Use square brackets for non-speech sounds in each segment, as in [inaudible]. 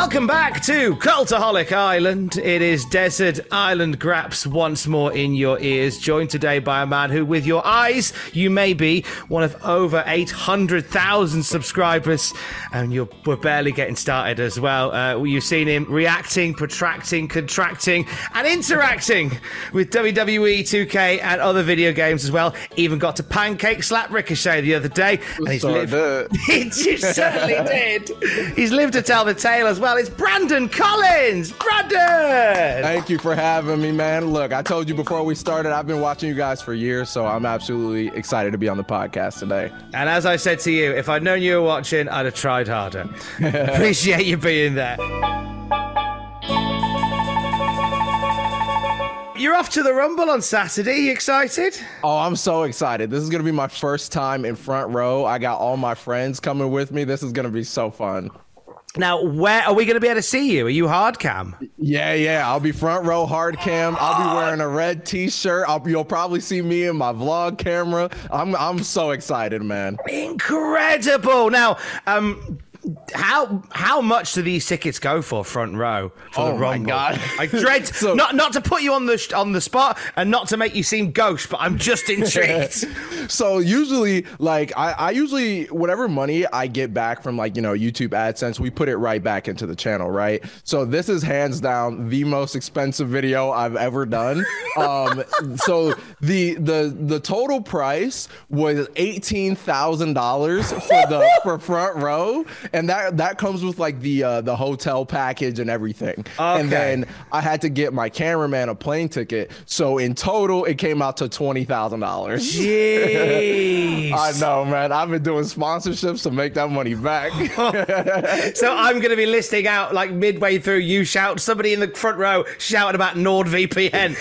Welcome back to Cultaholic Island. It is Desert Island Graps once more in your ears, joined today by a man who, with your eyes, you may be one of over 800,000 subscribers, and you're, we're barely getting started as well. Uh, you've seen him reacting, protracting, contracting, and interacting with WWE 2K and other video games as well. Even got to pancake slap Ricochet the other day, and he's lived. [laughs] he certainly [laughs] did. He's lived to tell the tale as well. It's Brandon Collins. Brandon. Thank you for having me, man. Look, I told you before we started, I've been watching you guys for years, so I'm absolutely excited to be on the podcast today. And as I said to you, if I'd known you were watching, I'd have tried harder. [laughs] Appreciate you being there. You're off to the Rumble on Saturday. You excited? Oh, I'm so excited. This is going to be my first time in front row. I got all my friends coming with me. This is going to be so fun. Now, where are we going to be able to see you? Are you hard cam? Yeah, yeah. I'll be front row hard cam. I'll be wearing a red t-shirt. I'll, you'll probably see me in my vlog camera. I'm I'm so excited, man. Incredible. Now, um, how how much do these tickets go for front row for Oh the my Rumble? God. I dread [laughs] So- not not to put you on the sh- on the spot and not to make you seem gauche, but I'm just [laughs] intrigued. So usually, like I, I usually whatever money I get back from like you know YouTube AdSense, we put it right back into the channel, right? So this is hands down the most expensive video I've ever done. [laughs] um, so the the the total price was eighteen thousand dollars for the for front row, and that that comes with like the uh, the hotel package and everything. Okay. And then I had to get my cameraman a plane ticket. So in total, it came out to twenty thousand dollars. Jeez. [laughs] I know, man. I've been doing sponsorships to make that money back. [laughs] So I'm going to be listing out like midway through. You shout somebody in the front row shouting about NordVPN.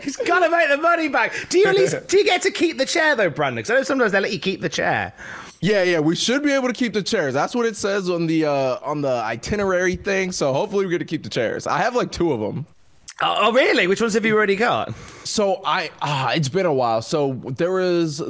[laughs] He's to make the money back. Do you at least do you get to keep the chair though, Brandon? Because I know sometimes they let you keep the chair. Yeah, yeah. We should be able to keep the chairs. That's what it says on the uh, on the itinerary thing. So hopefully we're gonna keep the chairs. I have like two of them. Oh, oh, really? Which ones have you already got? So I ah, it's been a while. So there was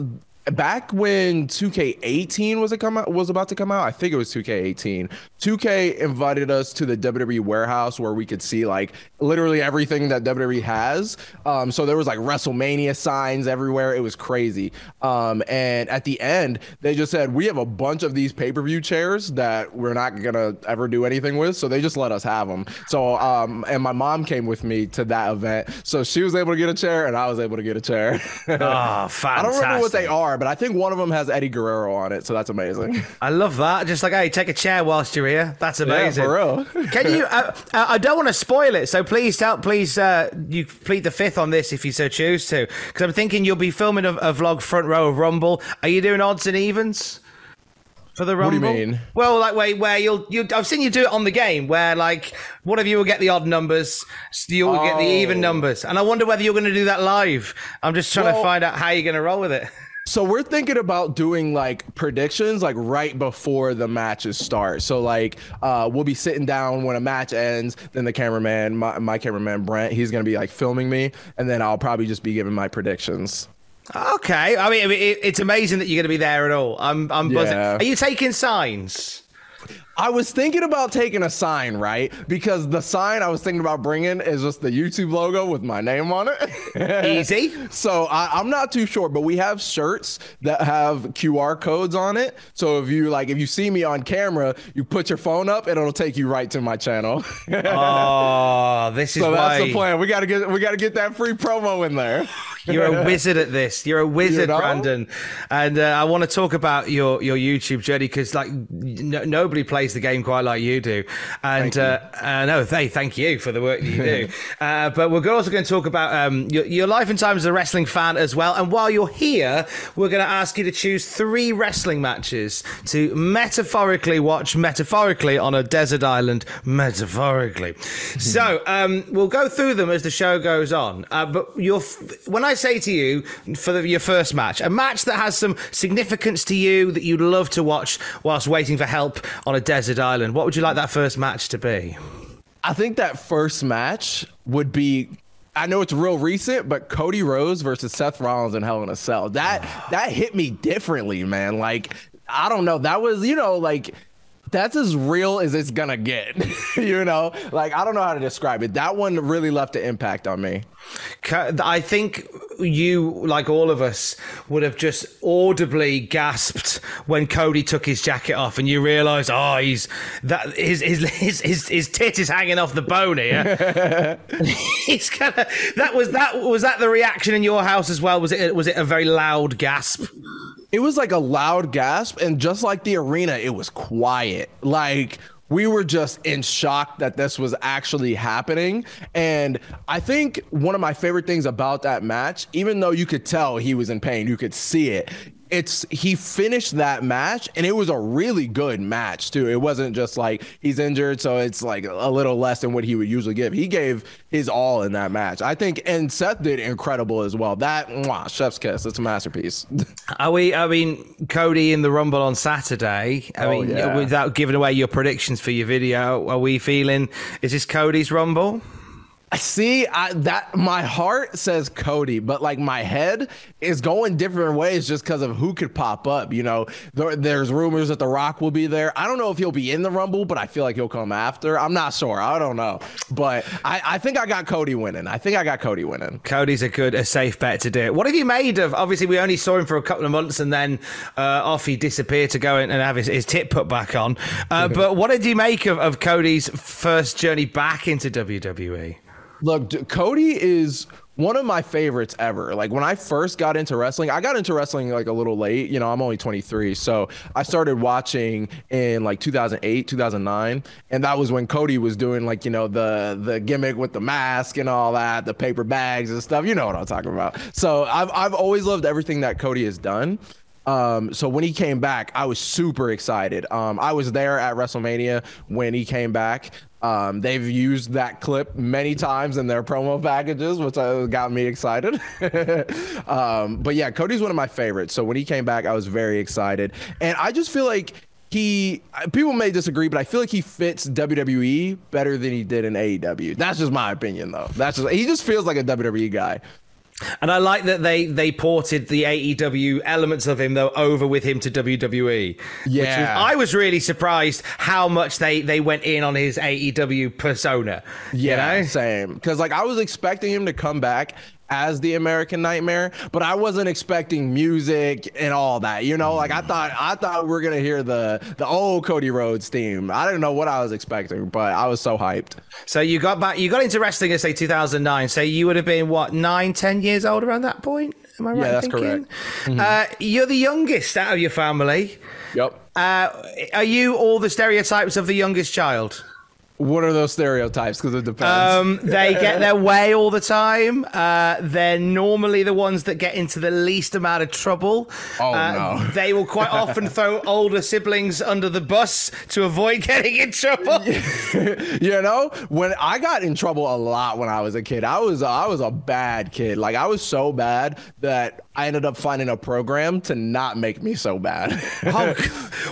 back when 2K18 was it come out was about to come out. I think it was 2K18. 2K invited us to the WWE warehouse where we could see like literally everything that WWE has. Um, so there was like WrestleMania signs everywhere. It was crazy. Um, and at the end, they just said we have a bunch of these pay-per-view chairs that we're not gonna ever do anything with. So they just let us have them. So um, and my mom came with me to that event, so she was able to get a chair and I was able to get a chair. Oh, [laughs] fantastic! I don't remember what they are, but I think one of them has Eddie Guerrero on it, so that's amazing. [laughs] I love that. Just like, hey, take a chair whilst you're here. That's amazing. for real. [laughs] Can you? Uh, uh, I don't want to spoil it, so please, tell, please, uh, you plead the fifth on this if you so choose to, because I'm thinking you'll be filming a, a vlog front row of Rumble. Are you doing odds and evens? For the Rumble? What do you mean? Well, like where, where you'll you I've seen you do it on the game where like one of you will get the odd numbers, you'll get the even Oh. numbers, and I wonder whether you're going to do that live. I'm just trying to find out how you're going to roll with it. [laughs] So we're thinking about doing like predictions like right before the matches start. So like uh, we'll be sitting down when a match ends. Then the cameraman, my, my cameraman Brent, he's gonna be like filming me, and then I'll probably just be giving my predictions. Okay, I mean it, it's amazing that you're to be there at all. I'm I'm buzzing. Yeah. Are you taking signs? I was thinking about taking a sign, right? Because the sign I was thinking about bringing is just the YouTube logo with my name on it. [laughs] Easy. So I, am not too sure, but we have shirts that have QR codes on it. So if you like, if you see me on camera, you put your phone up, and it'll take you right to my channel. [laughs] oh, this is so why... that's the plan. We gotta get we gotta get that free promo in there. [laughs] You're a wizard at this. You're a wizard, you know? Brandon. And uh, I want to talk about your your YouTube journey because like nobody plays the game quite like you do. And uh, uh, no, they thank you for the work that you do. [laughs] uh, but we're also going to talk about um, your, your life and times as a wrestling fan as well. And while you're here, we're going to ask you to choose three wrestling matches to metaphorically watch metaphorically on a desert island. Metaphorically. [laughs] so um, we'll go through them as the show goes on. Uh, but your when I say to you for the, your first match, a match that has some significance to you that you'd love to watch whilst waiting for help on a desert island, what would you like that first match to be? I think that first match would be I know it's real recent, but Cody Rhodes versus Seth Rollins in Hell in a Cell. That that hit me differently, man. Like I don't know. That was, you know, like that's as real as it's gonna get. [laughs] you know, like I don't know how to describe it. That one really left an impact on me. I think you, like all of us, would have just audibly gasped when Cody took his jacket off, and you realise, oh, ah, he's that his his his his, his tit is hanging off the bone here. [laughs] he's that was that was that the reaction in your house as well? Was it was it a very loud gasp? It was like a loud gasp and just like the arena it was quiet. Like we were just in shock that this was actually happening. And i think one of my favorite things about that match even though you could tell he was in pain you could see it it's he finished that match and it was a really good match too. It wasn't just like he's injured, so it's like a little less than what he would usually give. He gave his all in that match. I think and Seth did incredible as well. That mwah, chef's kiss. It's a masterpiece. [laughs] Are we I mean Cody in the Rumble on Saturday. I oh, mean yeah. without giving away your predictions for your video, are we feeling is this Cody's Rumble? See, I, that my heart says Cody, but like my head is going different ways just because of who could pop up. You know, there, there's rumors that The Rock will be there. I don't know if he'll be in the Rumble, but I feel like he'll come after. I'm not sure. I don't know, but I, I think I got Cody winning. I think I got Cody winning. Cody's a good, a safe bet to do it. What have you made of? Obviously, we only saw him for a couple of months, and then uh, off he disappeared to go and have his, his tip put back on. Uh, [laughs] but what did you make of, of Cody's first journey back into WWE? Look, Cody is one of my favorites ever. Like when I first got into wrestling, I got into wrestling like a little late. You know, I'm only 23, so I started watching in like 2008, 2009, and that was when Cody was doing like you know the the gimmick with the mask and all that, the paper bags and stuff. You know what I'm talking about. So I've I've always loved everything that Cody has done. Um, so when he came back, I was super excited. Um, I was there at WrestleMania when he came back. Um, they've used that clip many times in their promo packages, which got me excited. [laughs] um, but yeah, Cody's one of my favorites. So when he came back, I was very excited. And I just feel like he, people may disagree, but I feel like he fits WWE better than he did in AEW. That's just my opinion, though. That's just, he just feels like a WWE guy. And I like that they they ported the AEW elements of him though over with him to WWE. Yeah, was, I was really surprised how much they they went in on his AEW persona. Yeah, you know? same. Because like I was expecting him to come back as the American Nightmare, but I wasn't expecting music and all that. You know, like I thought I thought we were gonna hear the the old Cody Rhodes theme. I didn't know what I was expecting, but I was so hyped. So you got back, you got into wrestling in say 2009. So you would have been what nine, ten years old around that point. Am I right? Yeah, that's thinking? correct. Mm-hmm. Uh, you're the youngest out of your family. Yep. Uh, are you all the stereotypes of the youngest child? What are those stereotypes? Because it depends. Um, they get [laughs] their way all the time. Uh, they're normally the ones that get into the least amount of trouble. Oh uh, no! [laughs] They will quite often throw older siblings under the bus to avoid [laughs] getting in trouble. you know, when I got in trouble a lot when I was a kid, I was I was a bad kid. Like I was so bad that I ended up finding a program to not make me so bad. oh,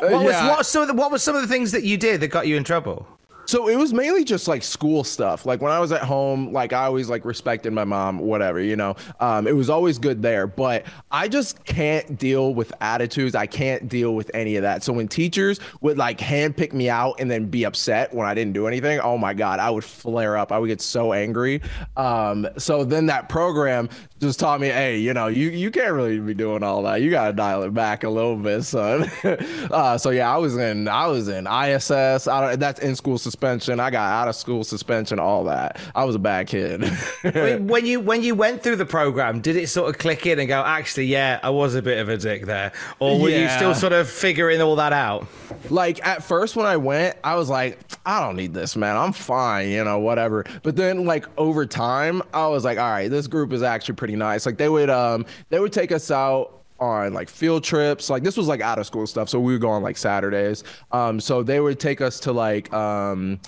what was what? So what was some of the things that you did that got you in trouble? So it was mainly just like school stuff. Like when I was at home, like I always like respected my mom, whatever, you know. Um, it was always good there. But I just can't deal with attitudes. I can't deal with any of that. So when teachers would like handpick me out and then be upset when I didn't do anything, oh my god, I would flare up. I would get so angry. Um, so then that program just taught me, hey, you know, you you can't really be doing all that. You gotta dial it back a little bit, son. [laughs] uh, so yeah, I was in I was in ISS. I that's in school suspension. I got out of school suspension, all that. I was a bad kid. [laughs] [laughs] when you when you went through the program, did it sort of click in and go, actually, yeah, I was a bit of a dick there, or were yeah. you still sort of figuring all that out? Like at first when I went, I was like, I don't need this, man. I'm fine, you know, whatever. But then like over time, I was like, all right, this group is actually pretty nice. Like they would um they would take us out on like field trips. Like this was like out of school stuff, so we would go on like Saturdays. Um, so they would take us to like um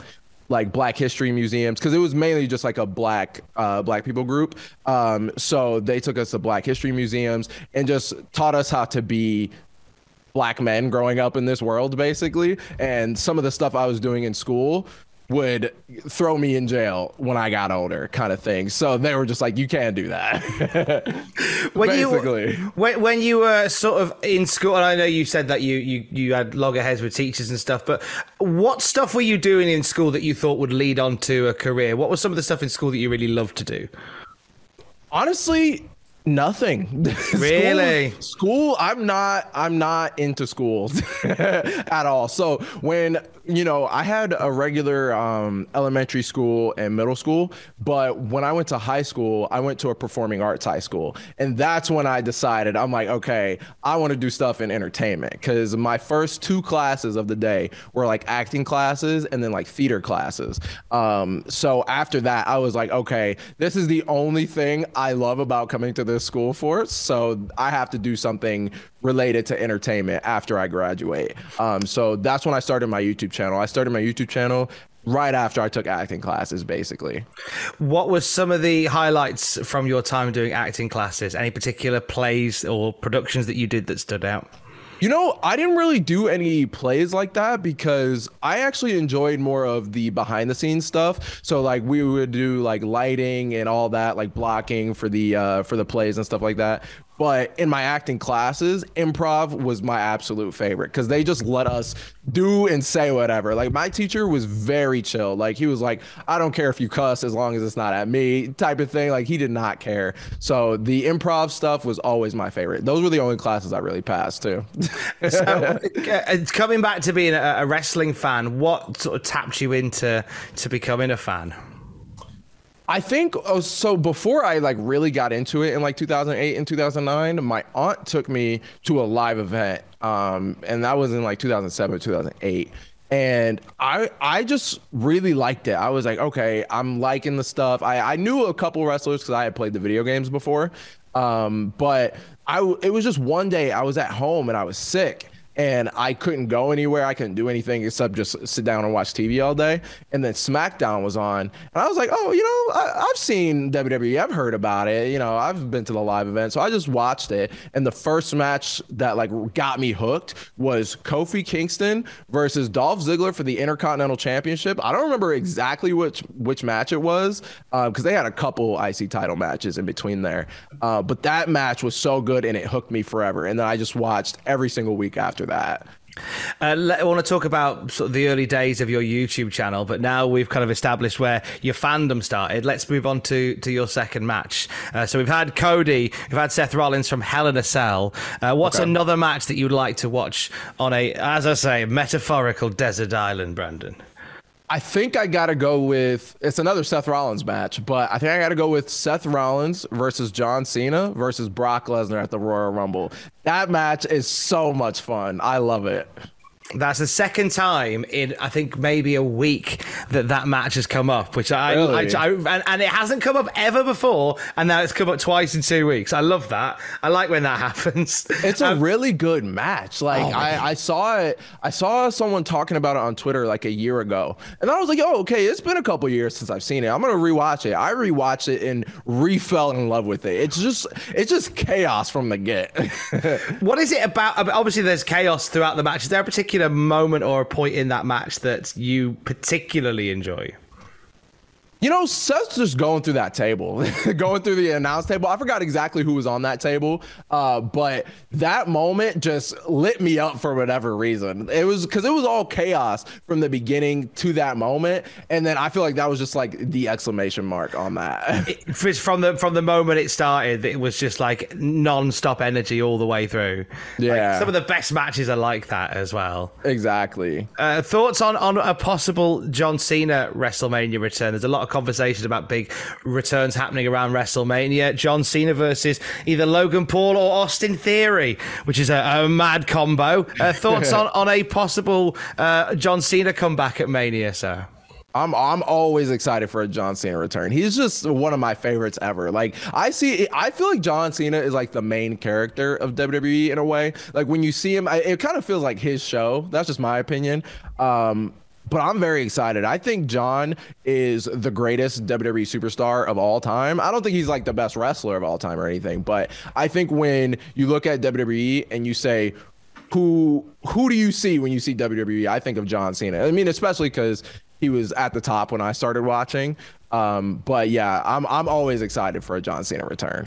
like black history museums because it was mainly just like a black uh, black people group um, so they took us to black history museums and just taught us how to be black men growing up in this world basically and some of the stuff i was doing in school would throw me in jail when I got older, kind of thing. So they were just like, "You can't do that." [laughs] when Basically. you when, when you were sort of in school, and I know you said that you you you had loggerheads with teachers and stuff, but what stuff were you doing in school that you thought would lead on to a career? What was some of the stuff in school that you really loved to do? Honestly, Nothing. [laughs] Really? school, school, I'm not I'm not into schools [laughs] at all. So when you know, I had a regular um, elementary school and middle school, but when I went to high school, I went to a performing arts high school. And that's when I decided, I'm like, okay, I want to do stuff in entertainment. Because my first two classes of the day were like acting classes and then like theater classes. Um, so after that, I was like, okay, this is the only thing I love about coming to this school for. So I have to do something related to entertainment after I graduate. Um, so that's when I started my YouTube channel. I started my YouTube channel right after I took acting classes, basically. What were some of the highlights from your time doing acting classes? Any particular plays or productions that you did that stood out? You know, I didn't really do any plays like that because I actually enjoyed more of the behind the scenes stuff. So like we would do like lighting and all that, like blocking for the uh for the plays and stuff like that. But in my acting classes, improv was my absolute favorite because they just let us do and say whatever. Like my teacher was very chill. Like he was like, I don't care if you cuss as long as it's not at me, type of thing. Like he did not care. So the improv stuff was always my favorite. Those were the only classes I really passed too. [laughs] so, uh, coming back to being a, a wrestling fan, what sort of tapped you into to becoming a fan? I think oh, so. Before I like really got into it in like 2008 and 2009, my aunt took me to a live event, um, and that was in like 2007, 2008. And I I just really liked it. I was like, okay, I'm liking the stuff. I, I knew a couple wrestlers because I had played the video games before, um, but I it was just one day I was at home and I was sick and I couldn't go anywhere. I couldn't do anything except just sit down and watch TV all day. And then SmackDown was on, and I was like, oh, you know, I, have seen WWE. I've heard about it. You know, I've been to the live event, so I just watched it. And the first match that like got me hooked was Kofi Kingston versus Dolph Ziggler for the Intercontinental Championship. I don't remember exactly which which match it was because uh, they had a couple IC title matches in between there. Uh, but that match was so good and it hooked me forever. And then I just watched every single week after that. Uh, I want to talk about sort of the early days of your YouTube channel, but now we've kind of established where your fandom started. Let's move on to, to your second match. Uh, so we've had Cody, we've had Seth Rollins from Hell in a Cell. Uh, what's okay. another match that you'd like to watch on a, as I say, metaphorical desert island, Brandon? I think I got to go with it's another Seth Rollins match, but I think I got to go with Seth Rollins versus John Cena versus Brock Lesnar at the Royal Rumble. That match is so much fun. I love it. That's the second time in I think maybe a week that that match has come up, which I, really? I, I and, and, it hasn't come up ever before, and now it's come up twice in two weeks. I love that. I like when that [laughs] happens. It's a um, really good match. Like oh I, I, saw it, I saw someone talking about it on Twitter like a year ago, and I was like, oh okay, it's been a couple years since I've seen it. I'm gonna rewatch it. I rewatched it and re-fell in love with it. It's just it's just chaos from the get. [laughs] what is it about? Obviously, there's chaos throughout the match. Is there a particular particular moment or a point in that match that you particularly enjoy? You know, Seth's just going through that table, [laughs] going through the announce table. I forgot exactly who was on that table, uh, but that moment just lit me up for whatever reason. It was because it was all chaos from the beginning to that moment, and then I feel like that was just like the exclamation mark on that. [laughs] it, from the from the moment it started, it was just like non-stop energy all the way through. Yeah, like, some of the best matches are like that as well. Exactly. Uh, thoughts on on a possible John Cena WrestleMania return? There's a lot of conversations about big returns happening around WrestleMania. John Cena versus either Logan Paul or Austin Theory, which is a, a mad combo. Uh, [laughs] thoughts on, on a possible uh, John Cena comeback at Mania, sir? I'm I'm always excited for a John Cena return. He's just one of my favorites ever. Like I see, I feel like John Cena is like the main character of WWE in a way. Like when you see him, it kind of feels like his show. That's just my opinion. Um, but I'm very excited. I think John is the greatest WWE superstar of all time. I don't think he's like the best wrestler of all time or anything, but I think when you look at WWE and you say, who who do you see when you see WWE? I think of John Cena. I mean, especially because he was at the top when I started watching. Um, but yeah, I'm I'm always excited for a John Cena return.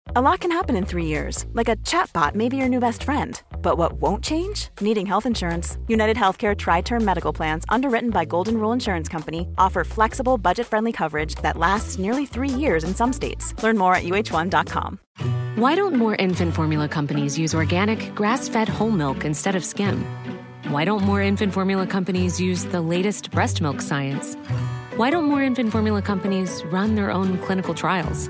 A lot can happen in three years, like a chatbot may be your new best friend. But what won't change? Needing health insurance. United Healthcare Tri Term Medical Plans, underwritten by Golden Rule Insurance Company, offer flexible, budget friendly coverage that lasts nearly three years in some states. Learn more at uh1.com. Why don't more infant formula companies use organic, grass fed whole milk instead of skim? Why don't more infant formula companies use the latest breast milk science? Why don't more infant formula companies run their own clinical trials?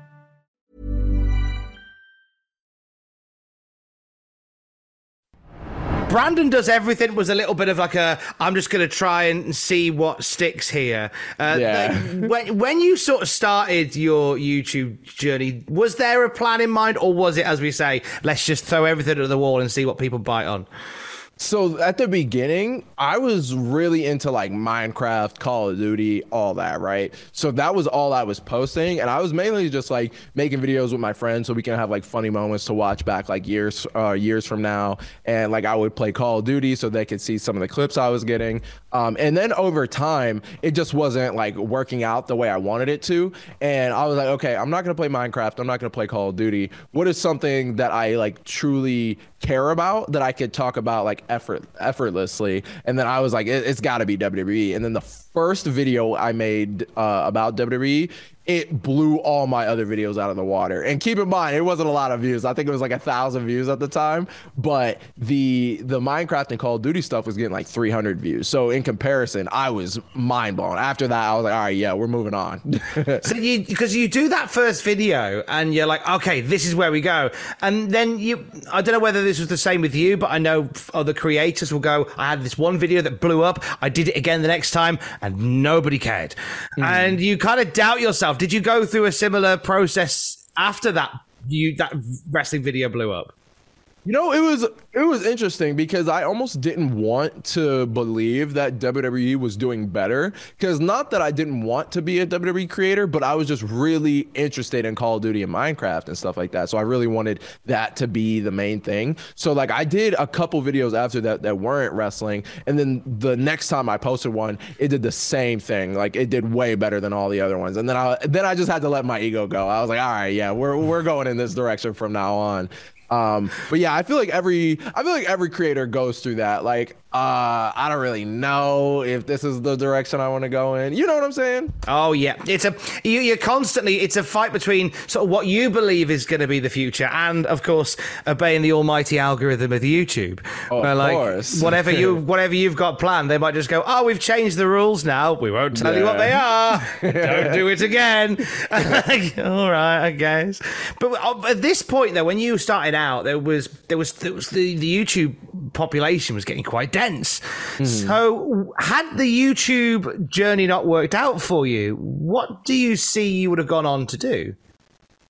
Brandon does everything was a little bit of like a I'm just going to try and see what sticks here. Uh, yeah. when when you sort of started your YouTube journey, was there a plan in mind, or was it, as we say, let's just throw everything at the wall and see what people bite on? So at the beginning, I was really into like Minecraft, Call of Duty, all that, right? So that was all I was posting, and I was mainly just like making videos with my friends so we can have like funny moments to watch back like years, uh, years from now. And like I would play Call of Duty so they could see some of the clips I was getting. Um, and then over time, it just wasn't like working out the way I wanted it to. And I was like, okay, I'm not gonna play Minecraft. I'm not gonna play Call of Duty. What is something that I like truly care about that I could talk about like effort effortlessly. And then I was like, it, has got to be WWE. And then the first video I made uh, about WWE it blew all my other videos out of the water. And keep in mind, it wasn't a lot of views. I think it was like a thousand views at the time. But the the Minecraft and Call of Duty stuff was getting like 300 views. So in comparison, I was mind blown. After that, I was like, all right, yeah, we're moving on. [laughs] so you because you do that first video and you're like, okay, this is where we go. And then you, I don't know whether this was the same with you, but I know other creators will go, I had this one video that blew up. I did it again the next time, and nobody cared. Mm. And you kind of doubt yourself yourself, did you go through a similar process after that you that wrestling video blew up? You know, it was it was interesting because I almost didn't want to believe that WWE was doing better. Because not that I didn't want to be a WWE creator, but I was just really interested in Call of Duty and Minecraft and stuff like that. So I really wanted that to be the main thing. So like I did a couple videos after that that weren't wrestling, and then the next time I posted one, it did the same thing. Like it did way better than all the other ones. And then I then I just had to let my ego go. I was like, all right, yeah, we're we're going in this direction from now on. Um, but yeah, I feel like every I feel like every creator goes through that. Like uh, I don't really know if this is the direction I want to go in. You know what I'm saying? Oh yeah, it's a you, you're constantly it's a fight between sort of what you believe is going to be the future, and of course obeying the almighty algorithm of YouTube. Oh, of like, course. whatever you [laughs] whatever you've got planned, they might just go, "Oh, we've changed the rules now. We won't tell you what they are. [laughs] Don't do it again." [laughs] All right, I guess. But uh, at this point, though, when you started out, there was there was there was the, the YouTube population was getting quite dense. Hmm. So, had the YouTube journey not worked out for you, what do you see you would have gone on to do?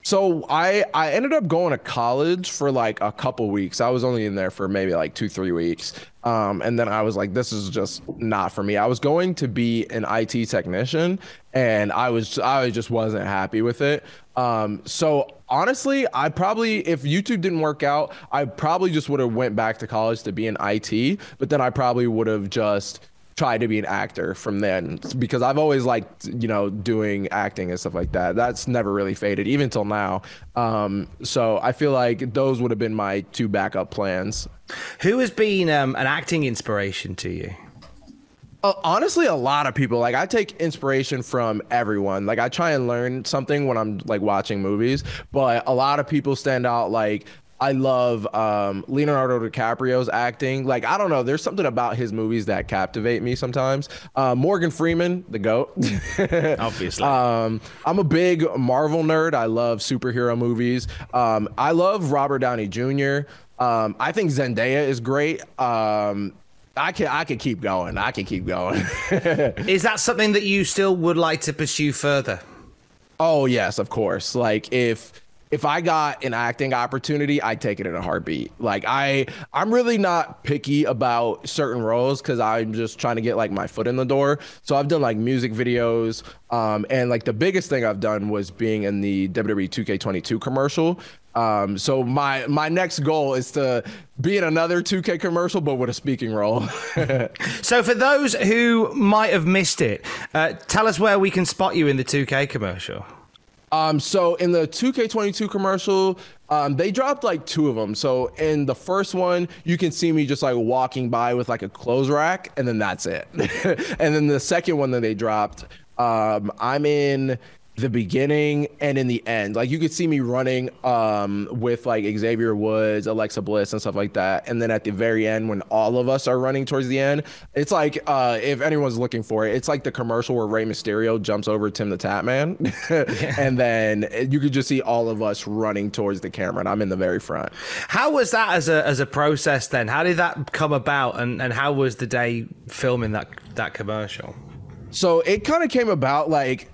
So I I ended up going to college for like a couple weeks. I was only in there for maybe like two three weeks, um, and then I was like, this is just not for me. I was going to be an IT technician, and I was I just wasn't happy with it. Um, so honestly, I probably if YouTube didn't work out, I probably just would have went back to college to be in IT. But then I probably would have just try to be an actor from then because I've always liked, you know, doing acting and stuff like that. That's never really faded, even till now. Um, so I feel like those would have been my two backup plans. Who has been um, an acting inspiration to you? Uh, honestly, a lot of people. Like I take inspiration from everyone. Like I try and learn something when I'm like watching movies, but a lot of people stand out. Like I love um, Leonardo DiCaprio's acting. Like I don't know, there's something about his movies that captivate me sometimes. Uh, Morgan Freeman, the goat. [laughs] Obviously. um, I'm a big Marvel nerd. I love superhero movies. Um, I love Robert Downey Jr. Um, I think Zendaya is great. Um, I can I can keep going. I can keep going. [laughs] Is that something that you still would like to pursue further? Oh yes, of course. Like if if I got an acting opportunity, I'd take it in a heartbeat. Like I I'm really not picky about certain roles cuz I'm just trying to get like my foot in the door. So I've done like music videos um and like the biggest thing I've done was being in the WWE 2K22 commercial. Um so my my next goal is to be in another 2K commercial but with a speaking role. [laughs] So, for those who might have missed it, uh, tell us where we can spot you in the 2K commercial. Um, so in the 2K22 commercial, um, they dropped like two of them. So in the first one, you can see me just like walking by with like a clothes rack, and then that's it. [laughs] and then the second one that they dropped, um, I'm in the beginning and in the end. Like you could see me running um, with like Xavier Woods, Alexa Bliss, and stuff like that. And then at the very end, when all of us are running towards the end, it's like uh, if anyone's looking for it, it's like the commercial where Rey Mysterio jumps over Tim the Tap Man, [laughs] and then you could just see all of us running towards the camera, and I'm in the very front. How was that as a as a process then? How did that come about, and, and how was the day filming that that commercial? So it kind of came about like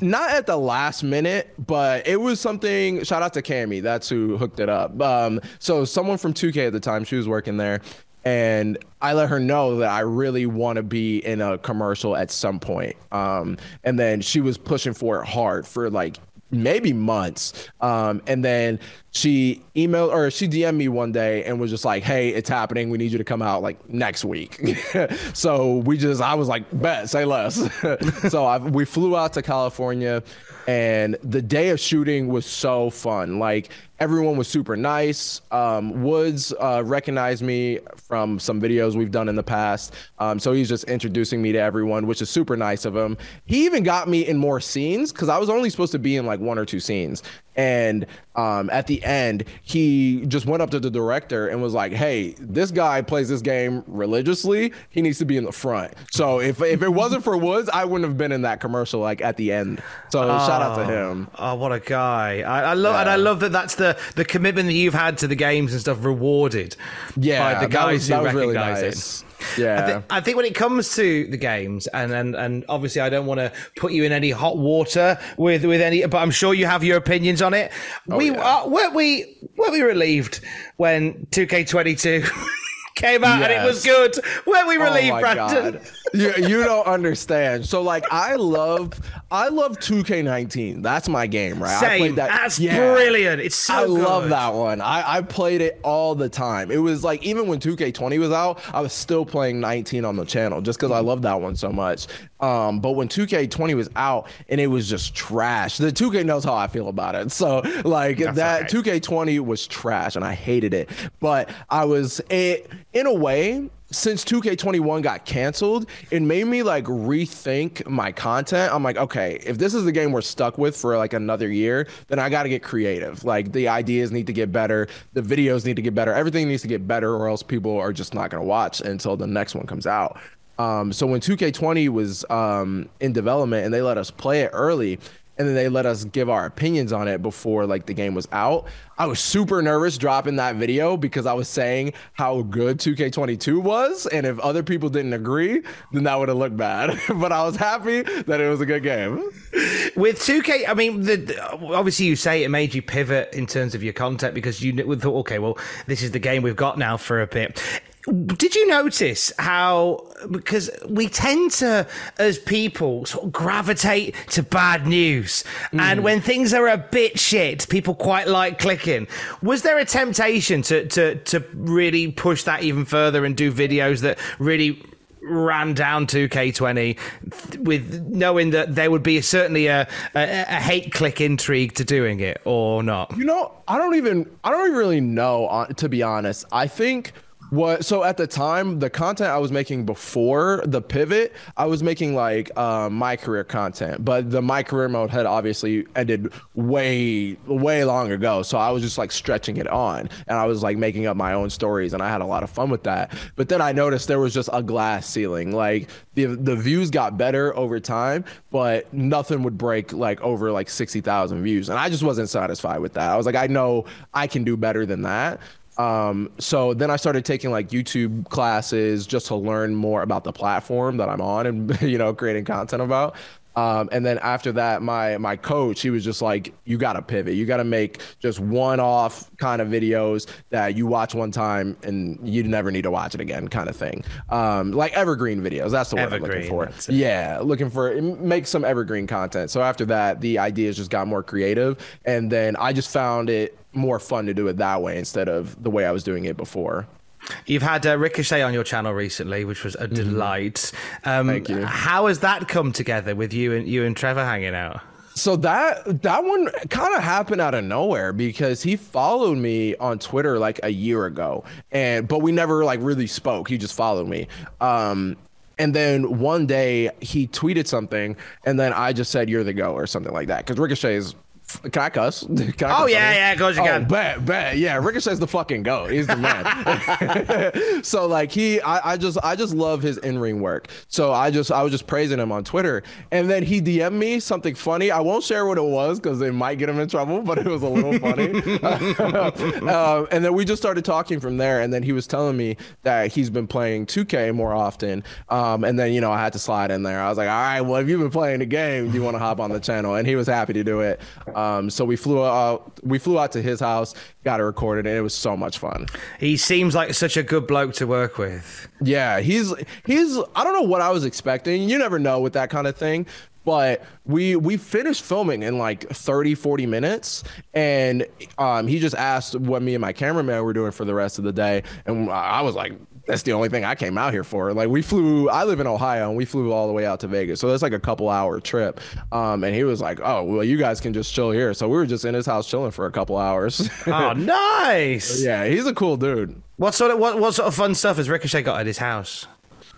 not at the last minute, but it was something. Shout out to Cammy, that's who hooked it up. Um, so someone from 2K at the time, she was working there, and I let her know that I really want to be in a commercial at some point. Um, and then she was pushing for it hard for like maybe months. Um, and then she emailed or she DM'd me one day and was just like, "Hey, it's happening. We need you to come out like next week." [laughs] so we just, I was like, "Bet, say less." [laughs] so I, we flew out to California, and the day of shooting was so fun. Like everyone was super nice. Um, Woods uh, recognized me from some videos we've done in the past. Um, so he's just introducing me to everyone, which is super nice of him. He even got me in more scenes because I was only supposed to be in like one or two scenes. And um, at the end, he just went up to the director and was like, "Hey, this guy plays this game religiously. He needs to be in the front." So if if it wasn't for Woods, I wouldn't have been in that commercial like at the end. So shout out to him. Oh, what a guy! I, I love and I love that that's the the commitment that you've had to the games and stuff rewarded. Yeah, by the that guys was- who that was really recognize nice. it. Yeah. I, thi- I think when it comes to the games, and and, and obviously I don't want to put you in any hot water with with any, but I'm sure you have your opinions on it. we yeah. uh, weren't we weren't we relieved when 2K22 [laughs] came out and it was good? Weren't we Oh relieved, my Brandon? God. you, you don't understand. So like I love I love 2K19. That's my game, right? I played that- That's Yeah. brilliant. It's so I love that one. I, I played it all the time. It was like even when 2K20 was out, I was still playing 19 on the channel just because I love that one so much. Um, but when 2K20 was out and it was just trash, the 2K knows how I feel about it. So like that okay. 2K20 was trash and I hated it. But I was it in a way. Since 2K21 got canceled, it made me like rethink my content. I'm like, okay, if this is the game we're stuck with for like another year, then I got to get creative. Like the ideas need to get better, the videos need to get better, everything needs to get better, or else people are just not going to watch until the next one comes out. Um, so when 2K20 was um, in development and they let us play it early, and then they let us give our opinions on it before like the game was out. I was super nervous dropping that video because I was saying how good 2K22 was, and if other people didn't agree, then that would have looked bad. [laughs] but I was happy that it was a good game. With 2K, I mean, the, obviously you say it made you pivot in terms of your content because you thought, okay, well, this is the game we've got now for a bit did you notice how because we tend to as people sort of gravitate to bad news mm. and when things are a bit shit people quite like clicking was there a temptation to to to really push that even further and do videos that really ran down 2K20 with knowing that there would be certainly a, a, a, hate click intrigue to doing it or not? You know, I don't even I don't even really know uh, to be honest. I think what so at the time the content i was making before the pivot i was making like uh, my career content. But the my career mode had obviously ended way way long ago. So i was just like stretching it on. And i was like making up my own stories. And i had a lot of fun with that. But then i noticed there was just a glass ceiling. Like the the views got better over time but nothing would break like over like 60,000 views. And i just wasn't satisfied with that. I was like i know i can do better than that um, so then I started taking like YouTube classes just to learn more about the platform that I'm on and [laughs] you know creating content about. Um, and then after that, my my coach, he was just like, "You got to pivot. You got to make just one-off kind of videos that you watch one time and you never need to watch it again, kind of thing. Um, like evergreen videos. That's the word evergreen, I'm looking for. Yeah, looking for make some evergreen content. So after that, the ideas just got more creative, and then I just found it more fun to do it that way instead of the way I was doing it before. You've had uh, Ricochet on your channel recently, which was a mm-hmm. delight. Um, Thank you. How has that come together with you and you and Trevor hanging out? So that that one kind of happened out of nowhere because he followed me on Twitter like a year ago, and but we never like really spoke. He just followed me. Um, and then one day he tweeted something, and then I just said, "You're the go" or something like that. Because Ricochet is can I cuss? [laughs] Can I oh yeah, yeah, course you oh, can. Bet, bet, yeah. Ricochet's the fucking goat. He's the man. [laughs] so like he, I, I just, I just love his in ring work. So I just, I was just praising him on Twitter, and then he DM'd me something funny. I won't share what it was because it might get him in trouble, but it was a little funny. um, [laughs] and then we just started talking from there. And then he was telling me that he's been playing 2K more often. Um, and then you know I had to slide in there. I was like, all right, well if you've been playing the game, do you want to hop on the channel? And he was happy to do it. Um, so we flew out, we flew out to his house, got it recorded, and it was so much fun. He seems like such a good bloke to work with. Yeah, he's he's. I don't know what I was expecting. You never know with that kind of thing but we we finished filming in like 30 40 minutes and um, he just asked what me and my cameraman were doing for the rest of the day and i was like that's the only thing I came out here for. Like we flew, I live in Ohio, and we flew all the way out to Vegas, so that's like a couple hour trip. Um, and he was like, "Oh, well, you guys can just chill here." So we were just in his house chilling for a couple hours. [laughs] oh, nice! yeah, he's a cool dude. What sort of what what sort of fun stuff has Ricochet got at his house?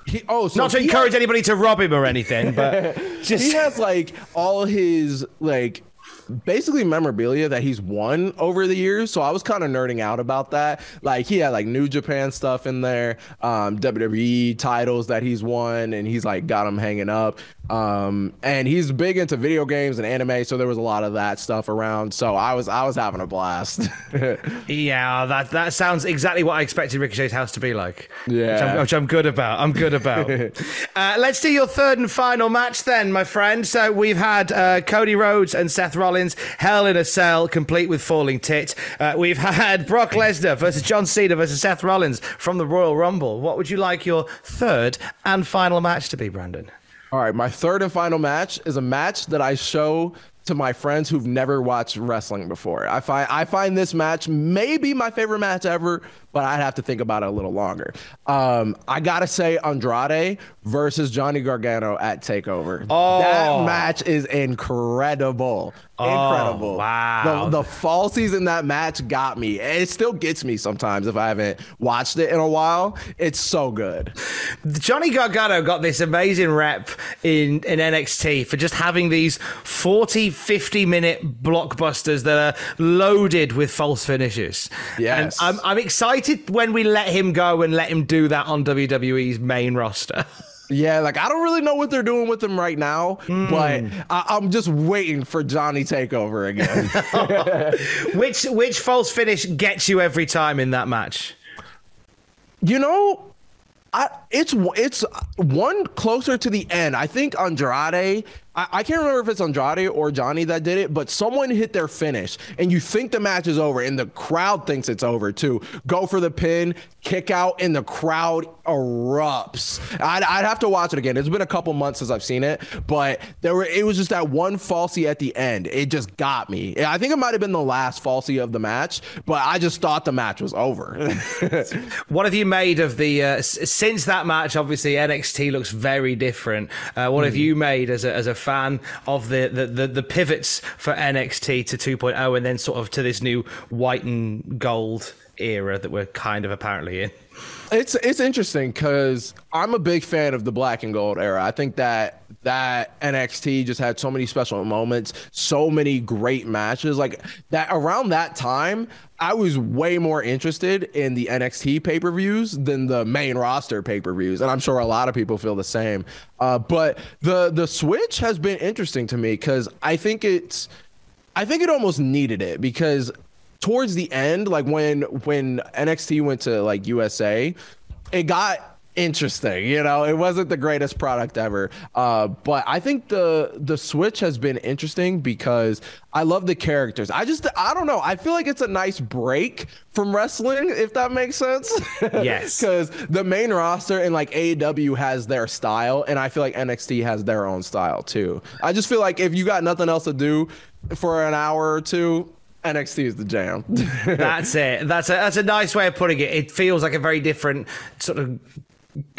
He, oh, so not to encourage has, anybody to rob him or anything, but [laughs] just he has like all his like basically memorabilia that he's won over the years. So I was kind of nerding out about that. Like he had like New Japan stuff in there, um, WWE titles that he's won, and he's like got them hanging up. Um, and he's big into video games and anime, so there was a lot of that stuff around. So I was I was having a blast. [laughs] yeah, that that sounds exactly what I expected Ricochet's house to be like. Yeah, which I'm, which I'm good about. I'm good about. [laughs] uh, let's do your third and final match then, my friend. So we've had uh, Cody Rhodes and Seth Rollins, Hell in a Cell, complete with falling tit. Uh, we've [laughs] had Brock Lesnar versus John Cena versus Seth Rollins from the Royal Rumble. What would you like your third and final match to be, Brandon? All right, my third and final match is a match that I show to my friends who've never watched wrestling before. I find I find this match maybe my favorite match ever, but I'd have to think about it a little longer. Um, I gotta say Andrade versus Johnny Gargano at Takeover. Oh. That match is incredible. Incredible. Oh, wow. The, the falsies in that match got me. It still gets me sometimes if I haven't watched it in a while. It's so good. Johnny Gargano got this amazing rep in, in NXT for just having these 40, 50 minute blockbusters that are loaded with false finishes. Yes. And I'm, I'm excited when we let him go and let him do that on WWE's main roster. [laughs] Yeah, like I don't really know what they're doing with him right now, hmm. but I, I'm just waiting for Johnny Takeover again. [laughs] [laughs] which which false finish gets you every time in that match? you know, I it's it's one closer to the end. I think Andrade. I, I can't remember if it's Andrade or Johnny that did it, but someone hit their finish, and you think the match is over, and the crowd thinks it's over too. Go for the pin, kick out, and the crowd erupts. I'd, I'd have to watch it again. It's been a couple months since I've seen it, but there were it was just that one falsy at the end. It just got me. I think it might have been the last falsy of the match, but I just thought the match was over. [laughs] What have you made of the uh, since that match? Obviously, NXT looks very different. Uh, what have you made as a as a fan of the the, the the pivots for NXT to 2.0 and then sort of to this new white and gold era that we're kind of apparently in? It's it's interesting because I'm a big fan of the black and gold era. I think that that NXT just had so many special moments, so many great matches. Like that around that time, I was way more interested in the NXT pay per views than the main roster pay per views, and I'm sure a lot of people feel the same. Uh, but the the switch has been interesting to me because I think it's I think it almost needed it because towards the end, like when when NXT went to like USA, it got interesting. You know, it wasn't the greatest product ever. Uh, but I think the the switch has been interesting because I love the characters. I just I don't know. I feel like it's a nice break from wrestling, if that makes sense. [laughs] Yes. Because the main roster and like AEW has their style, and I feel like NXT has their own style too. I just feel like if you got nothing else to do for an hour or two, NXT is the jam. [laughs] That's it. That's a that's a nice way of putting it. It feels like a very different sort of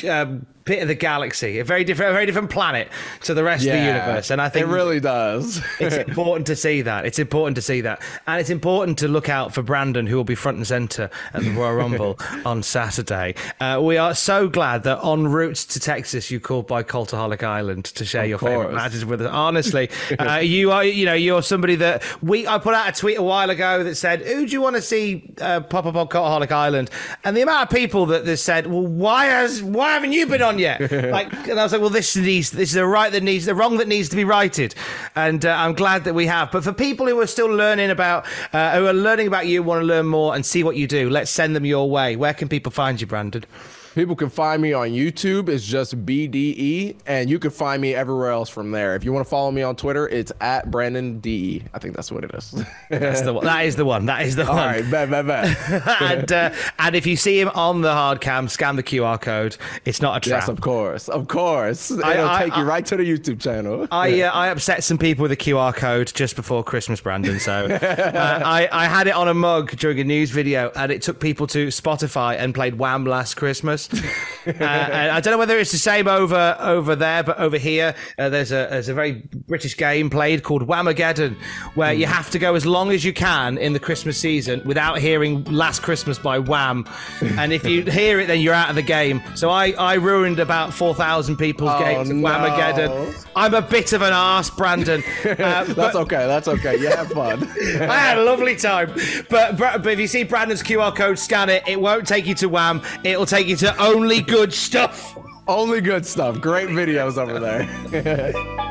um, bit of the galaxy, a very different, a very different planet to the rest of the universe. And I think it really does. [laughs] it's important to see that. It's important to see that, and it's important to look out for Brandon, who will be front and center at the Royal Rumble [laughs] on Saturday. Uh, we are so glad that en route to Texas, you called by Cultaholic Island to share your favorite matches with us. Honestly, [laughs] uh, you are, you know, you're somebody that we. I put out a tweet a while ago that said, "Who do you want to see uh, pop up on Cultaholic Island?" And the amount of people that, that said, "Well, why has why haven't you been on yet?" [laughs] like, and I was like, "Well, this needs this is a right that needs the wrong that needs to be righted," and uh, I'm glad that we have. But for people who are still learning about, uh, who are learning about you, want to learn more and see what you do, let's send them your way. Where can people find you, Brandon? People can find me on YouTube. It's just BDE, and you can find me everywhere else from there. If you want to follow me on Twitter, it's at Brandon DE. I think that's what it is. That's the one. That is the one. That is the All one. right, bet, bet, bet. [laughs] and uh, and if you see him on the hard cam, scan the QR code. It's not a trap. yes, of course, of course. It'll I- take you right to the YouTube channel. I [laughs] uh, I upset some people with a QR code just before Christmas, Brandon. So uh, I I had it on a mug during a news video, and it took people to Spotify and played Wham last Christmas. [laughs] uh, I don't know whether it's the same over over there, but over here uh, there's a there's a very British game played called Whamageddon, where you have to go as long as you can in the Christmas season without hearing Last Christmas by Wham, [laughs] and if you hear it, then you're out of the game. So I I ruined about four thousand people's Oh, games no. Whamageddon. I'm a bit of an arse, Brandon. [laughs] Uh, That's but okay. That's okay. You have fun. I had a lovely time. But, but if you see Brandon's QR code, scan it. It won't take you to Wham. It'll take you to only good stuff. Only good stuff. Great videos over there. [laughs]